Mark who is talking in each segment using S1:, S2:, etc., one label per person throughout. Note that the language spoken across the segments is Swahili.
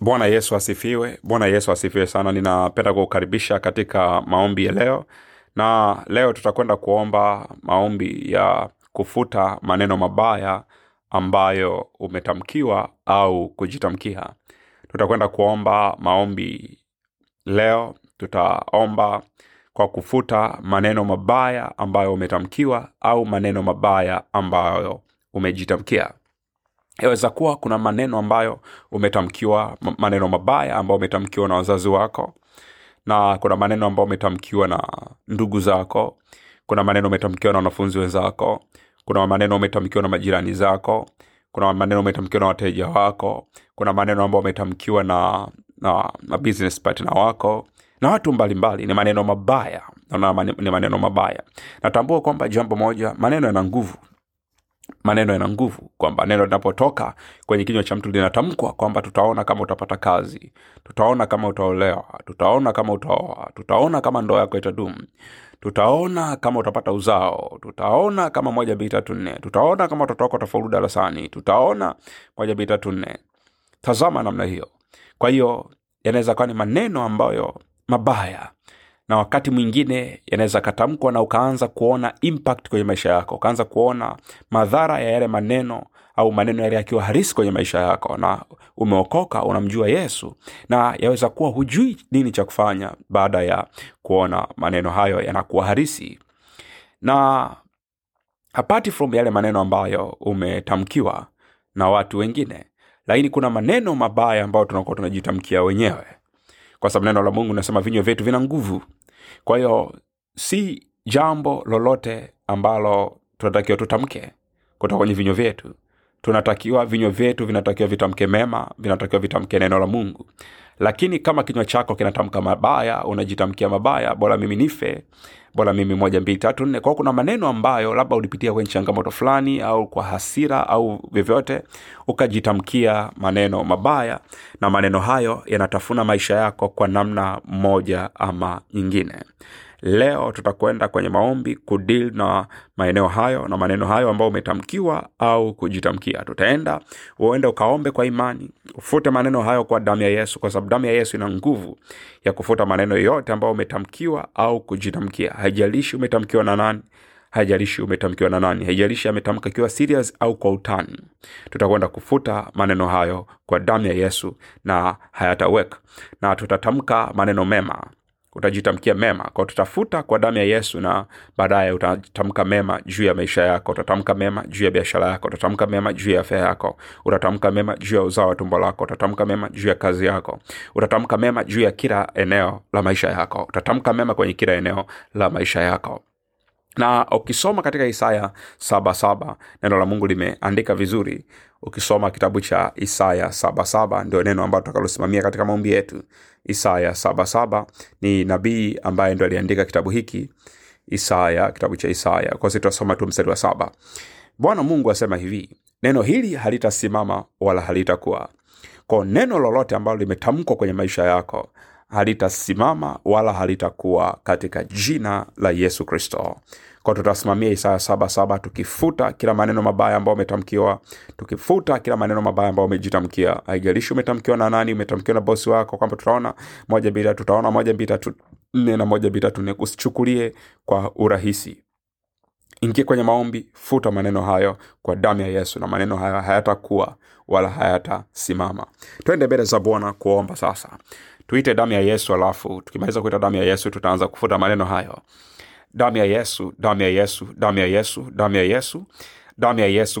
S1: bwana yesu asifiwe. Bwana yesu asifiwe sana. Ninapenda kukukaribisha katika maombi ya leo. Na leo tutakwenda kuomba maombi ya kufuta maneno mabaya ambayo umetamkiwa au kujitamkia. Tutakwenda kuomba maombi leo. Tutaomba kwa kufuta maneno mabaya ambayo umetamkiwa au maneno mabaya ambayo umejitamkia yaweza kuwa kuna maneno ambayo umetamkiwa maneno mabaya ambayo umetamkiwa na wazazi wako na kuna maneno ambayo umetamkiwa na ndugu zako kuna maneno umetamkiwa na wanafunzi wenzako kuna maneno umetamkiwa na majirani zako kuna maneno umetamkiwa na wateja wako kuna maneno ambayo umetamkiwa na, na, na business partner wako na watu mbalimbali. Ni maneno mabaya. Naona ni maneno mabaya. Natambua kwamba jambo moja maneno yana nguvu maneno yana nguvu kwamba neno linapotoka kwenye kinywa cha mtu linatamkwa kwamba tutaona kama utapata kazi tutaona kama utaolewa tutaona kama utaoa tutaona kama ndoa yako itadumu tutaona kama utapata uzao tutaona kama moja bii tatu nne tutaona kama watoto wako watafaulu darasani tutaona moja bii tatu nne. Tazama namna hiyo. Kwa hiyo yanaweza kuwa ni maneno ambayo mabaya na wakati mwingine yanaweza katamkwa na ukaanza kuona impact kwenye maisha yako ukaanza kuona madhara ya yale maneno au maneno yale yakiwa harisi kwenye maisha yako na umeokoka unamjua yesu na yaweza kuwa hujui nini cha kufanya baada ya kuona maneno hayo yanakuwa harisi na apart from yale maneno ambayo umetamkiwa na watu wengine lakini kuna maneno mabaya ambayo tunakuwa tunajitamkia wenyewe kwa sababu neno la mungu nasema vinywa vyetu vina nguvu. Kwa hiyo si jambo lolote ambalo tunatakiwa tutamke kutoka kwenye vinywa vyetu. Tunatakiwa vinywa vyetu vinatakiwa vitamke mema vinatakiwa vitamke neno la mungu lakini kama kinywa chako kinatamka mabaya unajitamkia mabaya bora mimi nife bora mimi moja mbili tatu nne. Kwao kuna maneno ambayo labda ulipitia kwenye changamoto fulani au kwa hasira au vyovyote ukajitamkia maneno mabaya na maneno hayo yanatafuna maisha yako kwa namna moja ama nyingine leo tutakwenda kwenye maombi kudil na maeneo hayo na maneno hayo ambayo umetamkiwa au kujitamkia. Tutaenda uende ukaombe kwa imani ufute maneno hayo kwa damu ya yesu kwa sababu damu ya yesu ina nguvu ya kufuta maneno yote ambayo umetamkiwa au kujitamkia. Haijalishi umetamkiwa na nani haijalishi umetamkiwa na nani haijalishi ametamka ikiwa serious au kwa utani. Tutakwenda kufuta maneno hayo kwa damu ya yesu na hayataweka na tutatamka maneno mema utajitamkia mema. Kwao tutafuta kwa damu ya yesu na baadaye utatamka mema juu ya maisha yako utatamka mema juu ya biashara yako utatamka mema juu ya afya yako utatamka mema juu ya uzao wa tumbo lako utatamka mema juu ya kazi yako utatamka mema juu ya kila eneo la maisha yako utatamka mema kwenye kila eneo la maisha yako na ukisoma katika isaya saba neno la mungu limeandika vizuri. Ukisoma kitabu cha isaya saba ndio neno ambalo tutakalosimamia katika maombi yetu. Isaya saba ni nabii ambaye ndo aliandika kitabu hiki. Isaya kitabu cha isaya. Kwa tutasoma tu mstari wa saba. Bwana mungu asema hivi neno hili halitasimama wala halitakuwa. Kwa neno lolote ambalo limetamkwa kwenye maisha yako halitasimama wala halitakuwa katika jina la yesu kristo. Kwa tutasimamia isaya saba saba tukifuta kila maneno mabaya ambayo umetamkiwa tukifuta kila maneno mabaya ambayo umejitamkia haijalishi umetamkiwa na nani umetamkiwa na bosi wako kwamba tutaona moja mbili tatu, tutaona moja mbili tatu nne na moja mbili tatu nne. Usichukulie kwa urahisi. Ingie kwenye maombi futa maneno hayo kwa damu ya yesu na maneno hayo hayatakuwa wala hayatasimama. Twende mbele za bwana kuomba sasa tuite damu ya yesu alafu tukimaliza kuita damu ya yesu tutaanza kufuta maneno hayo. Damu ya yesu damu ya yesu damu ya yesu damu ya yesu. damu ya yesu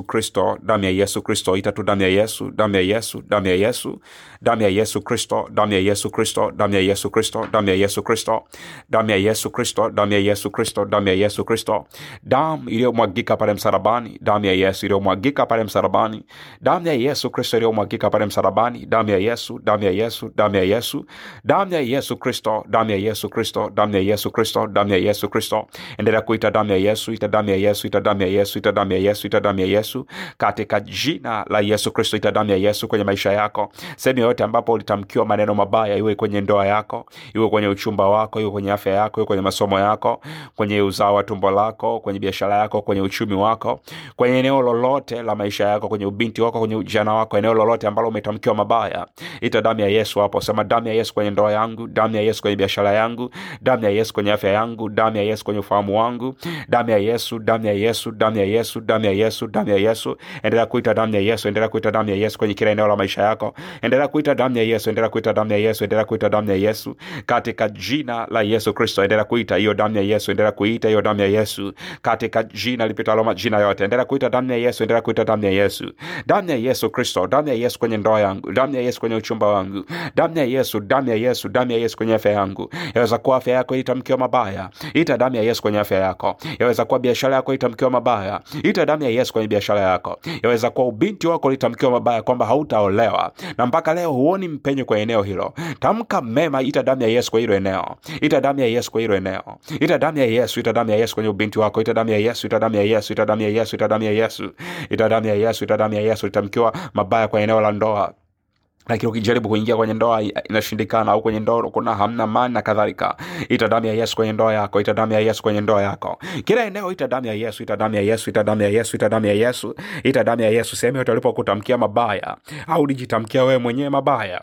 S1: kristo damu ya yesu kristo ita tu damu ya yesu damu ya yesu damu ya yesu damu ya yesu kristo damu ya yesu kristo damu ya yesu kristo damu ya yesu kristo damu ya yesu kristo damu ya yesu kristo damu ya yesu kristo damu iliyomwagika pale msarabani damu ya yesu iliyomwagika pale msarabani damu ya yesu kristo iliyomwagika pale msarabani damu ya yesu damu ya yesu damu ya yesu damu ya yesu kristo damu ya yesu kristo damu ya yesu kristo damu ya yesu kristo endelea kuita damu ya yesu ita damu ya yesu ita damu ya yesu ita damu ya yesu yesu ita damu ya yesu katika jina la yesu kristo ita damu ya yesu kwenye maisha yako sehemu yoyote ambapo ulitamkiwa maneno mabaya iwe kwenye ndoa yako iwe kwenye uchumba wako iwe kwenye afya yako iwe kwenye masomo yako kwenye uzao wa tumbo lako kwenye biashara yako kwenye uchumi wako kwenye eneo lolote la maisha yako kwenye ubinti wako kwenye ujana wako eneo lolote ambalo umetamkiwa mabaya ita damu ya yesu hapo sema damu ya yesu kwenye ndoa yangu damu ya yesu kwenye biashara yangu damu ya yesu kwenye afya yangu damu ya yesu kwenye ufahamu wangu damu ya yesu damu ya yesu damu ya yesu damu ya yesu damu ya yesu endelea kuita damu ya yesu endelea kuita damu ya yesu kwenye kila eneo la maisha yako endelea kuita damu ya yesu endelea kuita damu ya yesu endelea kuita damu ya yesu katika jina la yesu kristo endelea kuita hiyo damu ya yesu endelea kuita hiyo damu ya yesu katika jina lipitalo majina yote endelea kuita damu ya yesu endelea kuita damu ya yesu damu ya yesu kristo damu ya yesu kwenye ndoa yangu damu ya yesu kwenye uchumba wangu damu ya yesu damu ya yesu damu ya yesu kwenye afya yangu yaweza kuwa afya yako itamkiwa mabaya ita damu ya yesu kwenye afya yako yaweza kuwa biashara yako itamkiwa mabaya ita damu ya yesu kwenye biashara yako yaweza kuwa ubinti wako litamkiwa mabaya kwamba hautaolewa na mpaka leo huoni mpenyo kwa eneo hilo tamka mema ita damu ya yesu kwa hilo eneo ita damu ya yesu kwa hilo eneo ita damu ya yesu ita damu ya yesu kwenye ubinti wako ita damu ya yesu ita damu ya yesu ita damu ya yesu ita damu ya yesu ita damu ya yesu ita damu ya yesu Ulitamkiwa mabaya kwa eneo la ndoa lakini ukijaribu kuingia kwenye ndoa inashindikana. Au kwenye ndoa kuna hamna mani na kadhalika. Ita damu ya yesu kwenye ndoa yako ita damu ya yesu kwenye ndoa yako. Kila eneo ita damu ya yesu ita damu ya yesu ita damu ya yesu ita damu ya yesu ita damu ya yesu. Sehemu yote ulipokutamkia mabaya au ulijitamkia wewe mwenyewe mabaya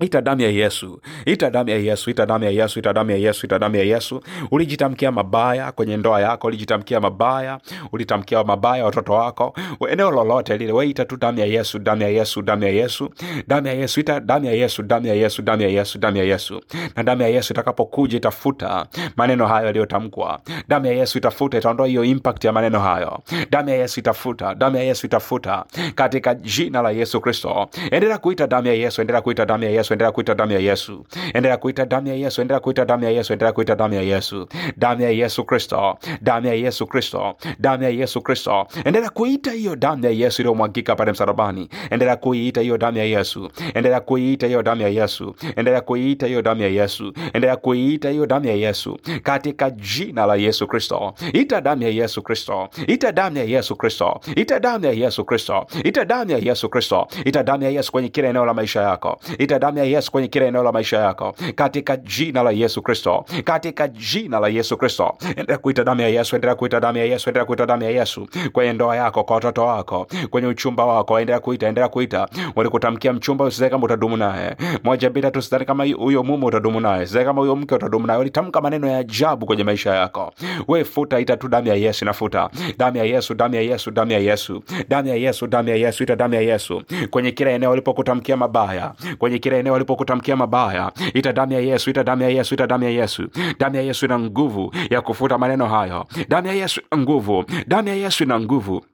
S1: ita damu ya yesu ita damu ya yesu ita damu ya yesu ita damu ya yesu ita damu ya yesu ulijitamkia mabaya kwenye ndoa yako ulijitamkia mabaya ulitamkia mabaya watoto wako eneo lolote lile weita tu damu ya yesu damu ya yesu damu ya yesu damu ya yesu ita damu ya yesu damu ya yesu damu ya yesu damu ya yesu na damu ya yesu itakapokuja itafuta maneno hayo yaliyotamkwa damu ya yesu itafuta itaondoa hiyo impact ya maneno hayo damu ya yesu itafuta damu ya yesu itafuta katika jina la yesu kristo endelea kuita damu ya yesu endelea kuita damu ya yesu endelea kuita damu ya yesu endelea kuita damu ya yesu endelea kuita damu ya yesu endelea kuita damu ya yesu damu ya yesu kristo damu ya yesu kristo damu ya yesu kristo endelea kuita hiyo damu ya yesu iliyomwagika pale msalabani endelea kuiita hiyo damu ya yesu endelea kuiita hiyo damu ya yesu endelea kuiita hiyo damu ya yesu endelea kuiita hiyo damu ya yesu katika jina la yesu kristo ita damu ya yesu kristo ita damu ya yesu kristo ita damu ya yesu kristo ita damu ya yesu kristo ita damu ya yesu kwenye kila eneo la maisha yako ita damu ya yesu kwenye kila eneo la maisha yako. Katika jina la yesu kristo. Katika jina la yesu kristo. Endelea kuita damu ya yesu endelea kuita damu ya yesu endelea kuita damu ya yesu. Kwenye ndoa yako kwa watoto wako kwenye uchumba wako endelea kuita endelea kuita. Walikutamkia mchumba usidhani kama utadumu naye. Moja bila sidhani kama huyo mume utadumu naye. Sidhani kama huyo mke utadumu naye. Walitamka maneno ya ajabu kwenye maisha yako. We futa ita tu damu ya yesu inafuta. Damu ya yesu damu ya yesu damu ya yesu. Damu ya yesu damu ya yesu ita damu ya yesu. Kwenye kila eneo walipokutamkia mabaya kwenye kila eneo alipokutamkia mabaya. Ita damu ya yesu ita damu ya yesu ita damu ya yesu. Damu ya yesu ina nguvu ya kufuta maneno hayo. Damu ya yesu ina nguvu. Damu ya yesu ina nguvu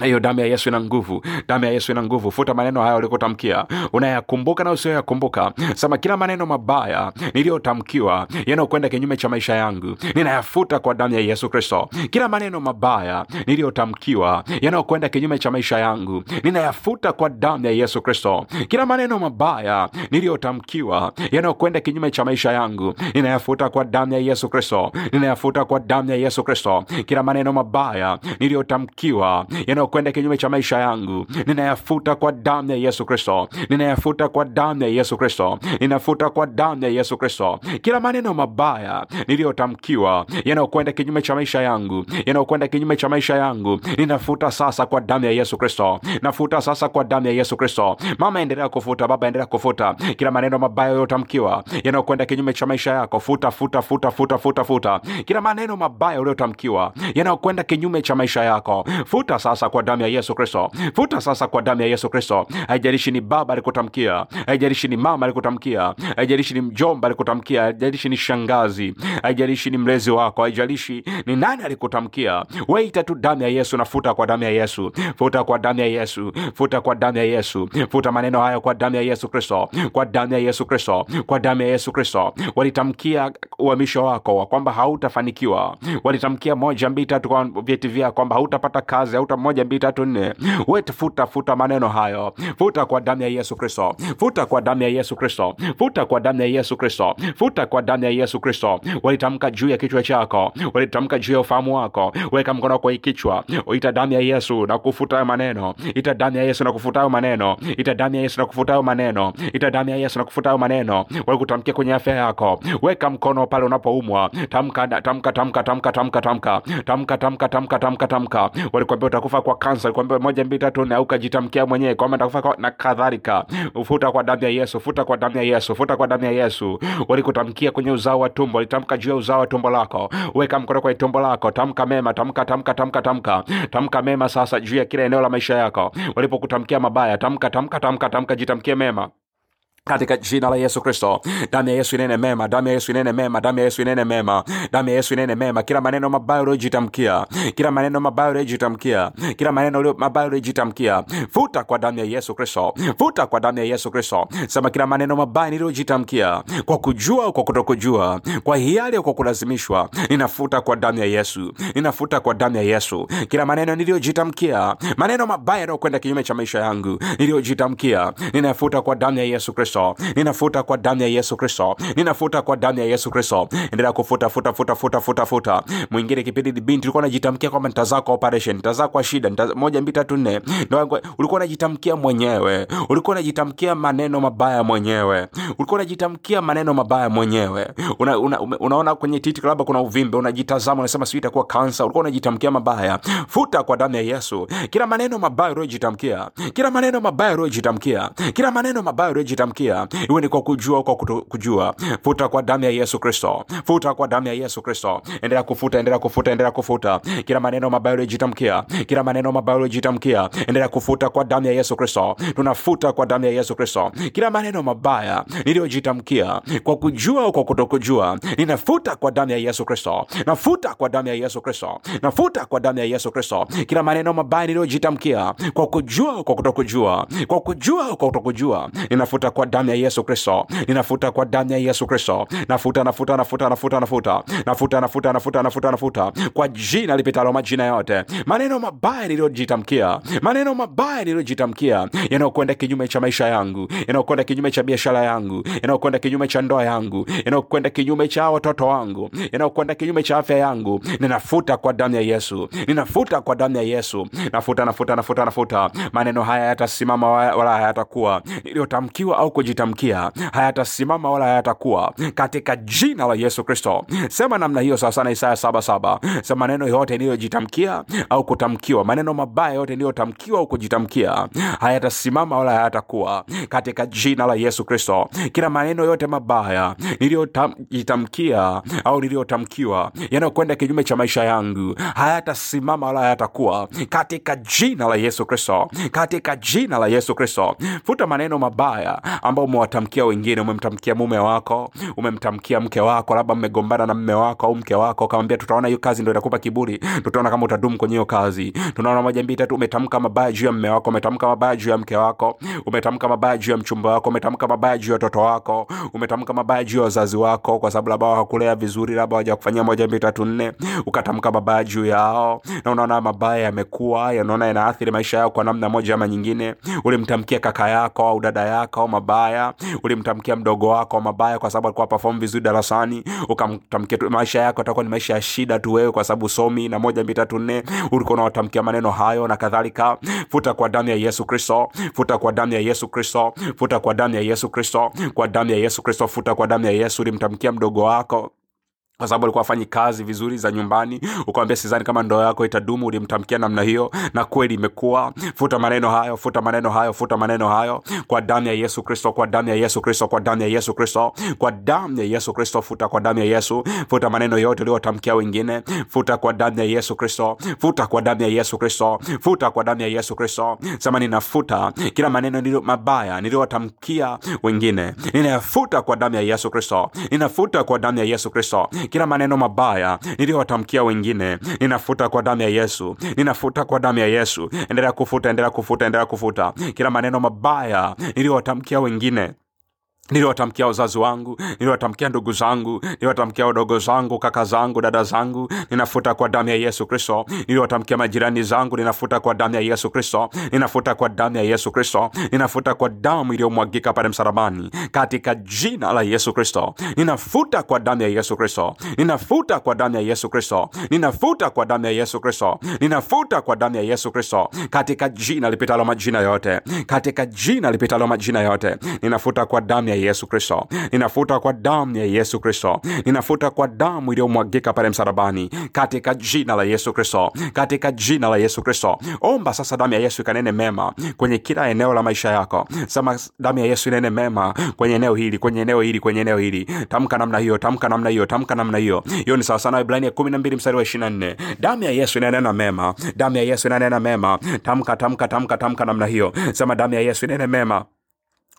S1: hiyo damu ya yesu ina nguvu. Damu ya yesu ina nguvu. Futa maneno haya ulikotamkia. Unayakumbuka na usiyoyakumbuka sema kila maneno mabaya niliyotamkiwa yanayokwenda kinyume cha maisha yangu ninayafuta kwa damu ya yesu kristo. Kila maneno mabaya niliyotamkiwa yanayokwenda kinyume cha maisha yangu ninayafuta kwa damu ya yesu kristo. Kila maneno mabaya niliyotamkiwa yanayokwenda kinyume cha maisha yangu ninayafuta kwa damu ya yesu kristo. Ninayafuta kwa damu ya yesu kristo. Kila maneno mabaya niliyotamkiwa yanayokwenda kinyume cha maisha yangu. Ninayafuta kwa damu ya yesu kristo. Ninayafuta kwa damu ya yesu kristo. Ninafuta kwa damu ya yesu kristo. Kila maneno mabaya niliyotamkiwa yanayokwenda kinyume cha maisha yangu yanayokwenda kinyume cha maisha yangu ninafuta sasa kwa damu ya yesu kristo. Nafuta sasa kwa damu ya yesu kristo. Mama endelea kufuta baba endelea kufuta. Kila maneno mabaya yaliyotamkiwa yanayokwenda kinyume cha maisha yako futa futa futa futa futa futa. Kila maneno mabaya uliyotamkiwa yanayokwenda kinyume cha maisha yako futa sasa kwa damu ya yesu kristo. Futa sasa kwa damu ya yesu kristo. Haijalishi ni baba alikutamkia haijalishi ni mama alikutamkia haijalishi ni mjomba alikutamkia haijalishi ni shangazi haijalishi ni mlezi wako haijalishi ni nani alikutamkia weita tu damu ya yesu na futa kwa damu ya yesu. Futa kwa damu ya yesu. Futa kwa damu ya yesu. Futa maneno hayo kwa damu ya yesu kristo. Kwa damu ya yesu kristo. Kwa damu ya yesu kristo. Walitamkia uhamisho wako kwamba hautafanikiwa. Walitamkia moja mbili tatu kwa vyeti vyako kwamba hautapata kazi hauta moja moja mbili wet futa futa maneno hayo futa kwa damu ya yesu kristo futa kwa damu ya yesu kristo futa kwa damu ya yesu kristo futa kwa damu ya yesu kristo walitamka juu ya kichwa chako walitamka juu ya ufahamu wako weka mkono kwa kichwa ita damu ya yesu na kufuta hayo maneno ita damu ya yesu na kufuta hayo maneno ita damu ya yesu na kufuta hayo maneno ita damu ya yesu na kufuta hayo maneno walikutamkia kwenye afya yako weka mkono pale unapoumwa tamka tamka tamka tamka tamka tamka tamka tamka tamka tamka tamka walikwambia utakufa kwa kansa walikwambia moja mbili tatu nne au ukajitamkia mwenyewe kwamba nitakufa kwa- na kadhalika. Futa kwa damu ya yesu futa kwa damu ya yesu futa kwa damu ya yesu. Walikutamkia kwenye uzao wa tumbo walitamka juu ya uzao wa tumbo lako. Weka mkono kwa tumbo lako tamka mema tamka tamka tamka tamka. Tamka mema sasa juu ya kila eneo la maisha yako. Walipokutamkia mabaya tamka tamka tamka tamka jitamkie mema katika jina la yesu kristo. Damu ya yesu inene mema damu ya yesu inene mema damu ya yesu inene mema. Damu ya yesu inene mema. Kila maneno mabaya uliojitamkia kila maneno mabaya uliojitamkia kila maneno mabaya uliojitamkia futa kwa damu ya yesu kristo. Futa kwa damu ya yesu kristo. Sema kila maneno mabaya niliyojitamkia kwa kujua kwa kutokujua kwa hiari kwa kulazimishwa ninafuta kwa damu ya yesu. Ninafuta kwa damu ya yesu. Kila maneno niliyojitamkia maneno mabaya yanayokwenda kinyume cha maisha yangu niliyojitamkia ninafuta kwa damu ya yesu kristo ninafuta kwa damu ya yesu kristo. Ninafuta kwa damu ya yesu kristo. Endelea kufuta futa futa futa futa futa. Mwingine kipindi binti ulikuwa unajitamkia kwamba nitazaa kwa operation nitazaa kwa shida nita, moja mbili tatu nne. Ulikuwa unajitamkia mwenyewe. Ulikuwa unajitamkia maneno mabaya mwenyewe. Ulikuwa unajitamkia maneno mabaya mwenyewe. Una, una, unaona kwenye titi labda kuna uvimbe unajitazama unasema sijui itakuwa kansa ulikuwa unajitamkia mabaya. Futa kwa damu ya yesu. Kila maneno mabaya uliojitamkia kila maneno mabaya uliojitamkia kila maneno mabaya uliojitamkia iwe ni kwa kujua kwa kuto kujua. Futa kwa damu ya yesu kristo. Futa kwa damu ya yesu kristo. Endelea kufuta endelea kufuta endelea kufuta. Kila maneno mabaya uliojitamkia kila maneno mabaya uliojitamkia endelea kufuta kwa damu ya yesu kristo. Tunafuta kwa damu ya yesu kristo. Kila maneno mabaya niliyojitamkia kwa kujua kwa kutokujua ninafuta kwa damu ya yesu kristo. Nafuta kwa damu ya yesu kristo. Nafuta kwa damu ya yesu kristo. Kila maneno mabaya niliyojitamkia kwa kujua kwa kutokujua kwa kujua kwa kutokujua ninafuta kwa damu ya yesu kristo. Ninafuta kwa damu ya yesu kristo. Nafuta nafuta nafuta nafuta nafuta. Nafuta nafuta nafuta nafuta nafuta. Kwa jina lipitalo majina yote. Maneno mabaya niliyojitamkia. Maneno mabaya niliyojitamkia. Yanayokwenda kinyume cha maisha yangu. Yanayokwenda kinyume cha biashara yangu. Yanayokwenda kinyume cha ndoa yangu. Yanayokwenda kinyume cha watoto wangu. Yanayokwenda kinyume cha afya yangu. Ninafuta kwa damu ya yesu. Ninafuta kwa damu ya yesu. Nafuta nafuta nafuta nafuta. Maneno haya yatasimama wala hayatakuwa. Niliyotamkiwa au kujitamkia hayatasimama wala hayatakuwa katika jina la yesu kristo. Sema namna hiyo sawa sana isaya saba. Sema maneno yote niliyojitamkia au kutamkiwa maneno mabaya yote niliyotamkiwa au kujitamkia hayatasimama wala hayatakuwa katika jina la yesu kristo. Kila maneno yote mabaya niliyojitamkia au niliyotamkiwa yanayokwenda kinyume cha maisha yangu hayatasimama wala hayatakuwa katika jina la yesu kristo. Katika jina la yesu kristo. Futa maneno mabaya ambao umewatamkia wengine umemtamkia mume wako umemtamkia mke wako labda mmegombana na mme wako au mke wako ukamwambia tutaona hiyo kazi ndo inakupa kiburi tutaona kama utadumu kwenye hiyo kazi. Tunaona moja mbili tatu umetamka mabaya juu ya mme wako umetamka mabaya juu ya mke wako umetamka mabaya juu ya mchumba wako umetamka mabaya juu ya watoto wako umetamka mabaya juu ya wazazi wako kwa sababu labda hawakulea vizuri labda hawajakufanyia moja mbili tatu nne ukatamka mabaya juu yao. Na unaona mabaya yamekuwa yanaona yanaathiri maisha yao kwa namna moja ama nyingine. Ulimtamkia kaka yako au dada yako mabaya ulimtamkia mdogo wako mabaya kwa sababu alikuwa perform vizuri darasani ukamtamkia maisha yako atakuwa ni maisha ya shida tu wewe kwa sababu somi na moja mbili tatu nne ulikuwa unawatamkia maneno hayo na kadhalika. Futa kwa damu ya yesu kristo futa kwa damu ya yesu kristo futa kwa damu ya yesu kristo kwa damu ya yesu kristo futa kwa damu ya yesu ulimtamkia mdogo wako kwa sababu alikuwa afanyi kazi vizuri za nyumbani ukawambia sizani kama ndoa yako itadumu ulimtamkia namna hiyo na kweli imekuwa futa maneno hayo futa maneno hayo futa maneno hayo kwa damu ya yesu kristo kwa damu ya yesu kristo kwa damu ya yesu kristo kwa damu ya yesu kristo futa kwa damu ya yesu futa maneno yote uliotamkia wengine futa kwa damu ya yesu kristo futa kwa damu ya yesu kristo futa kwa damu ya yesu kristo sema ninafuta kila maneno nilio mabaya niliyotamkia wengine ninayafuta kwa damu ya yesu kristo ninafuta kwa damu ya yesu kristo kila maneno mabaya niliyowatamkia wengine ninafuta kwa damu ya yesu ninafuta kwa damu ya yesu. Endelea kufuta endelea kufuta endelea kufuta. Kila maneno mabaya niliyowatamkia wengine niliwatamkia wazazi wangu niliwatamkia ndugu zangu niliwatamkia wadogo zangu kaka zangu dada zangu. Ninafuta kwa damu ya yesu kristo. Niliwatamkia majirani zangu ninafuta kwa damu ya yesu kristo. Ninafuta kwa damu ya yesu kristo. Ninafuta kwa damu iliyomwagika pale msalabani. Katika jina la yesu kristo. Ninafuta kwa damu ya yesu kristo. Ninafuta kwa damu ya yesu kristo. Ninafuta kwa damu ya yesu kristo. Ninafuta kwa damu ya yesu kristo. Katika jina lipitalo majina yote. Katika jina lipitalo majina yote. Ninafuta kwa damu ya yesu kristo. Ninafuta kwa damu ya yesu kristo. Ninafuta kwa damu iliyomwagika pale msalabani. Katika jina la yesu kristo. Katika jina la yesu kristo. Omba sasa damu ya yesu ikanene mema kwenye kila eneo la maisha yako. Sema damu ya yesu inene mema kwenye eneo hili kwenye eneo hili kwenye eneo hili. Tamka namna hiyo tamka namna hiyo tamka namna hiyo. Hiyo ni sawasawa na ibrania kumi na mbili mstari wa ishiri na nne. Damu ya yesu inanena mema. Damu ya yesu inanena mema. Tamka tamka tamka tamka namna hiyo. Sema damu ya yesu inene mema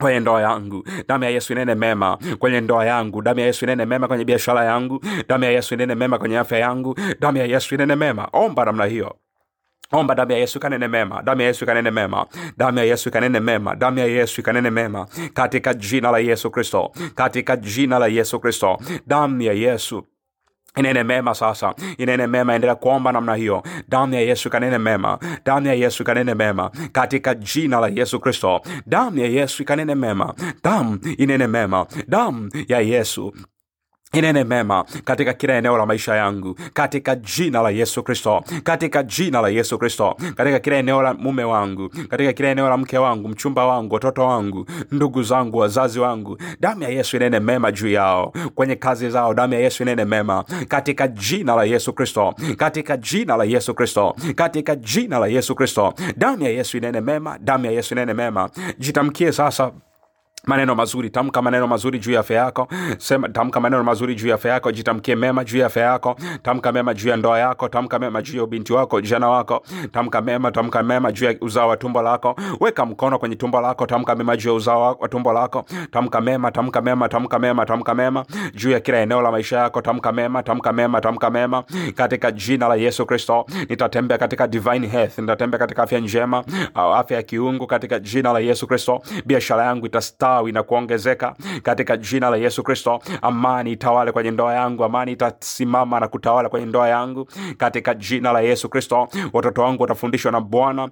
S1: kwenye ndoa yangu damu ya yesu inene mema. Kwenye ndoa yangu damu ya yesu inene mema kwenye biashara yangu. Damu ya yesu inene mema kwenye afya yangu. Damu ya yesu inene mema. Omba namna hiyo. Omba damu ya yesu ikanene mema. Damu ya yesu ikanene mema. Damu ya yesu ikanene mema. Damu ya yesu ikanene mema. Katika jina la yesu kristo. Katika jina la yesu kristo. Damu ya yesu inene mema sasa. Inene mema. Endelea kuomba namna hiyo. Damu ya yesu ikanene mema. Damu ya yesu ikanene mema. Katika jina la yesu kristo. Damu ya yesu ikanene mema. Damu inene mema. Damu ya yesu inene mema katika kila eneo la maisha yangu katika jina la yesu kristo katika jina la yesu kristo katika kila eneo la mume wangu katika kila eneo la mke wangu mchumba wangu watoto wangu ndugu zangu wazazi wangu. Damu ya yesu inene mema juu yao kwenye kazi zao damu ya yesu inene mema katika jina la yesu kristo katika jina la yesu kristo katika jina la yesu kristo. Damu ya yesu inene mema damu ya yesu inene mema. Jitamkie sasa maneno mazuri tamka maneno mazuri juu ya afya yako. Sema tamka maneno mazuri juu ya afya yako. Jitamkie mema juu ya afya yako. Tamka mema juu ya ndoa yako. Tamka mema juu ya ubinti wako jana wako. Tamka mema tamka mema juu ya uzao wa tumbo lako. Weka mkono kwenye tumbo lako. Tamka mema juu ya uzao wa tumbo lako. Tamka mema tamka mema tamka mema tamka mema juu ya kila eneo la maisha yako. Tamka mema tamka mema tamka mema katika jina la yesu kristo. Nitatembea katika divine health. Nitatembea katika afya njema afya ya kiungu katika jina la yesu kristo. Biashara yangu itastawi na kuongezeka katika jina la yesu kristo. Amani itawale kwenye ndoa yangu amani itasimama na kutawala kwenye ndoa yangu katika jina la yesu kristo. Watoto wangu watafundishwa na bwana.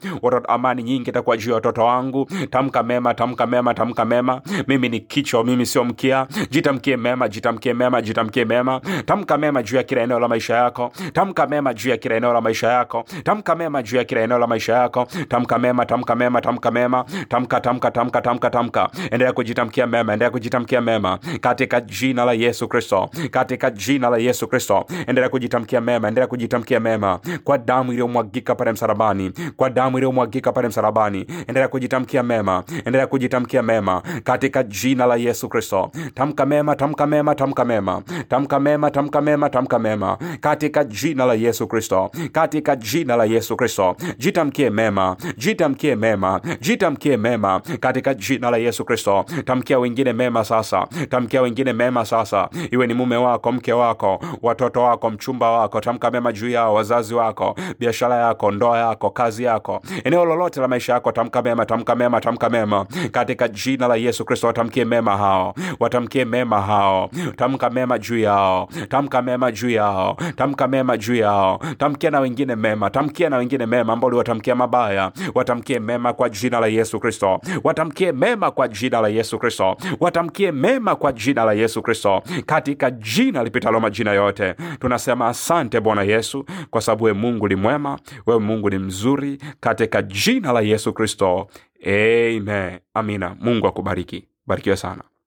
S1: Amani nyingi itakuwa juu ya watoto wangu. Tamka mema tamka mema tamka mema. Mimi ni kichwa mimi sio mkia. Jitamkie mema jitamkie mema jitamkie mema. Tamka mema juu ya kila eneo la maisha yako. Tamka mema juu ya kila eneo la maisha yako. Tamka mema juu ya kila eneo la maisha yako. Tamka mema tamka mema tamka mema. Tamka tamka tamka tamka tamka. Endelea kujitamkia mema endelea kujitamkia mema katika jina la yesu kristo. Katika jina la yesu kristo endelea kujitamkia mema endelea kujitamkia mema. Kwa damu iliyomwagika pale msalabani kwa damu iliyomwagika pale msalabani endelea kujitamkia mema endelea kujitamkia mema katika jina la yesu kristo. Tamka mema tamka mema tamka mema tamka mema tamka mema tamka mema katika jina la yesu kristo katika jina la yesu kristo. Jitamkie mema jitamkie mema jitamkie mema katika jina la yesu kristo tamkia wengine mema sasa. Tamkia wengine mema sasa. Iwe ni mume wako mke wako watoto wako mchumba wako tamka mema juu yao wazazi wako biashara yako ndoa yako kazi yako. Eneo lolote la maisha yako tamka mema tamka mema tamka mema. Katika jina la yesu kristo watamkie mema hao. Watamkie mema hao. Tamka mema juu yao. Tamka mema juu yao. Tamka mema juu yao. Tamkia na wengine mema. Tamkia na wengine mema ambao uliwatamkia mabaya. Watamkie mema kwa jina la yesu kristo. Watamkie mema kwa jina la yesu kristo. Watamkie mema kwa jina la yesu kristo. Katika jina lipitalo majina yote tunasema asante bwana yesu kwa sababu we mungu ni mwema wewe mungu ni mzuri katika jina la yesu kristo. Amen. Amina. Mungu akubariki. Barikiwe sana